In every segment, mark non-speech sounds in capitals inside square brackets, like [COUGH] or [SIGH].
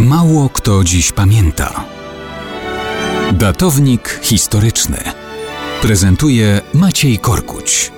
Mało kto dziś pamięta. Datownik historyczny prezentuje Maciej Korkuć.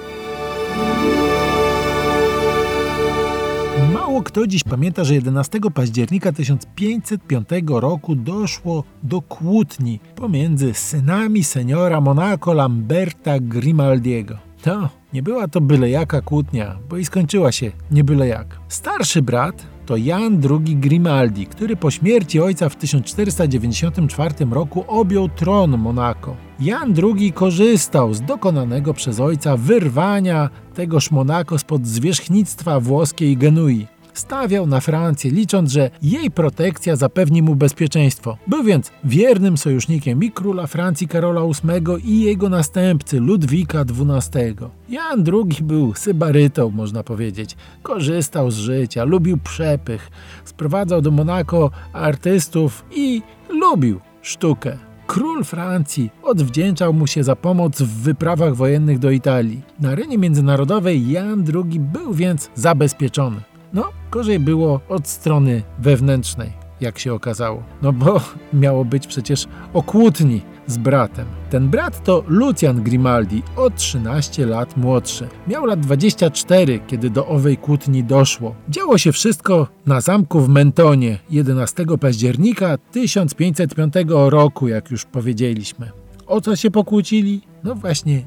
Mało kto dziś pamięta, że 11 października 1505 roku doszło do kłótni pomiędzy synami seniora Monaco Lamberta Grimaldiego. To nie była to byle jaka kłótnia, bo i skończyła się nie byle jak. Starszy brat to Jan II Grimaldi, który po śmierci ojca w 1494 roku objął tron Monako. Jan II korzystał z dokonanego przez ojca wyrwania tegoż Monako spod zwierzchnictwa włoskiej Genui stawiał na Francję, licząc, że jej protekcja zapewni mu bezpieczeństwo. Był więc wiernym sojusznikiem i króla Francji Karola VIII i jego następcy Ludwika XII. Jan II był sybarytą, można powiedzieć. Korzystał z życia, lubił przepych, sprowadzał do Monako artystów i lubił sztukę. Król Francji odwdzięczał mu się za pomoc w wyprawach wojennych do Italii. Na arenie międzynarodowej Jan II był więc zabezpieczony. No, gorzej było od strony wewnętrznej, jak się okazało. No bo [LAUGHS] miało być przecież o kłótni z bratem. Ten brat to Lucian Grimaldi, o 13 lat młodszy. Miał lat 24, kiedy do owej kłótni doszło. Działo się wszystko na zamku w Mentonie 11 października 1505 roku, jak już powiedzieliśmy. O co się pokłócili? No właśnie,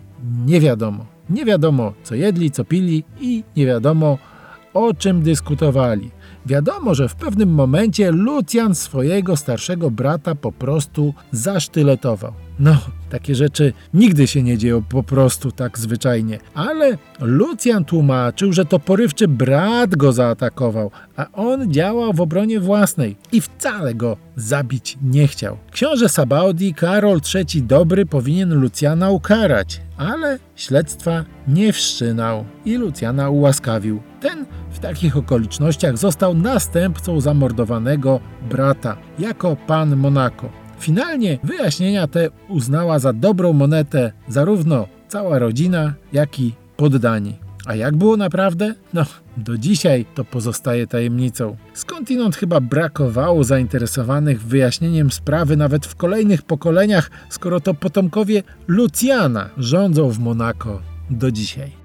nie wiadomo. Nie wiadomo, co jedli, co pili i nie wiadomo, o czym dyskutowali. Wiadomo, że w pewnym momencie Lucjan swojego starszego brata po prostu zasztyletował. No, takie rzeczy nigdy się nie dzieją po prostu tak zwyczajnie. Ale Lucjan tłumaczył, że to porywczy brat go zaatakował, a on działał w obronie własnej i wcale go zabić nie chciał. Książę Sabaudi Karol III Dobry powinien Lucjana ukarać, ale śledztwa nie wszczynał i Lucjana ułaskawił. Ten w takich okolicznościach został następcą zamordowanego brata jako pan Monako. Finalnie wyjaśnienia te uznała za dobrą monetę zarówno cała rodzina, jak i poddani. A jak było naprawdę? No, do dzisiaj to pozostaje tajemnicą. Skądinąd chyba brakowało zainteresowanych wyjaśnieniem sprawy nawet w kolejnych pokoleniach, skoro to potomkowie Lucjana rządzą w Monako do dzisiaj.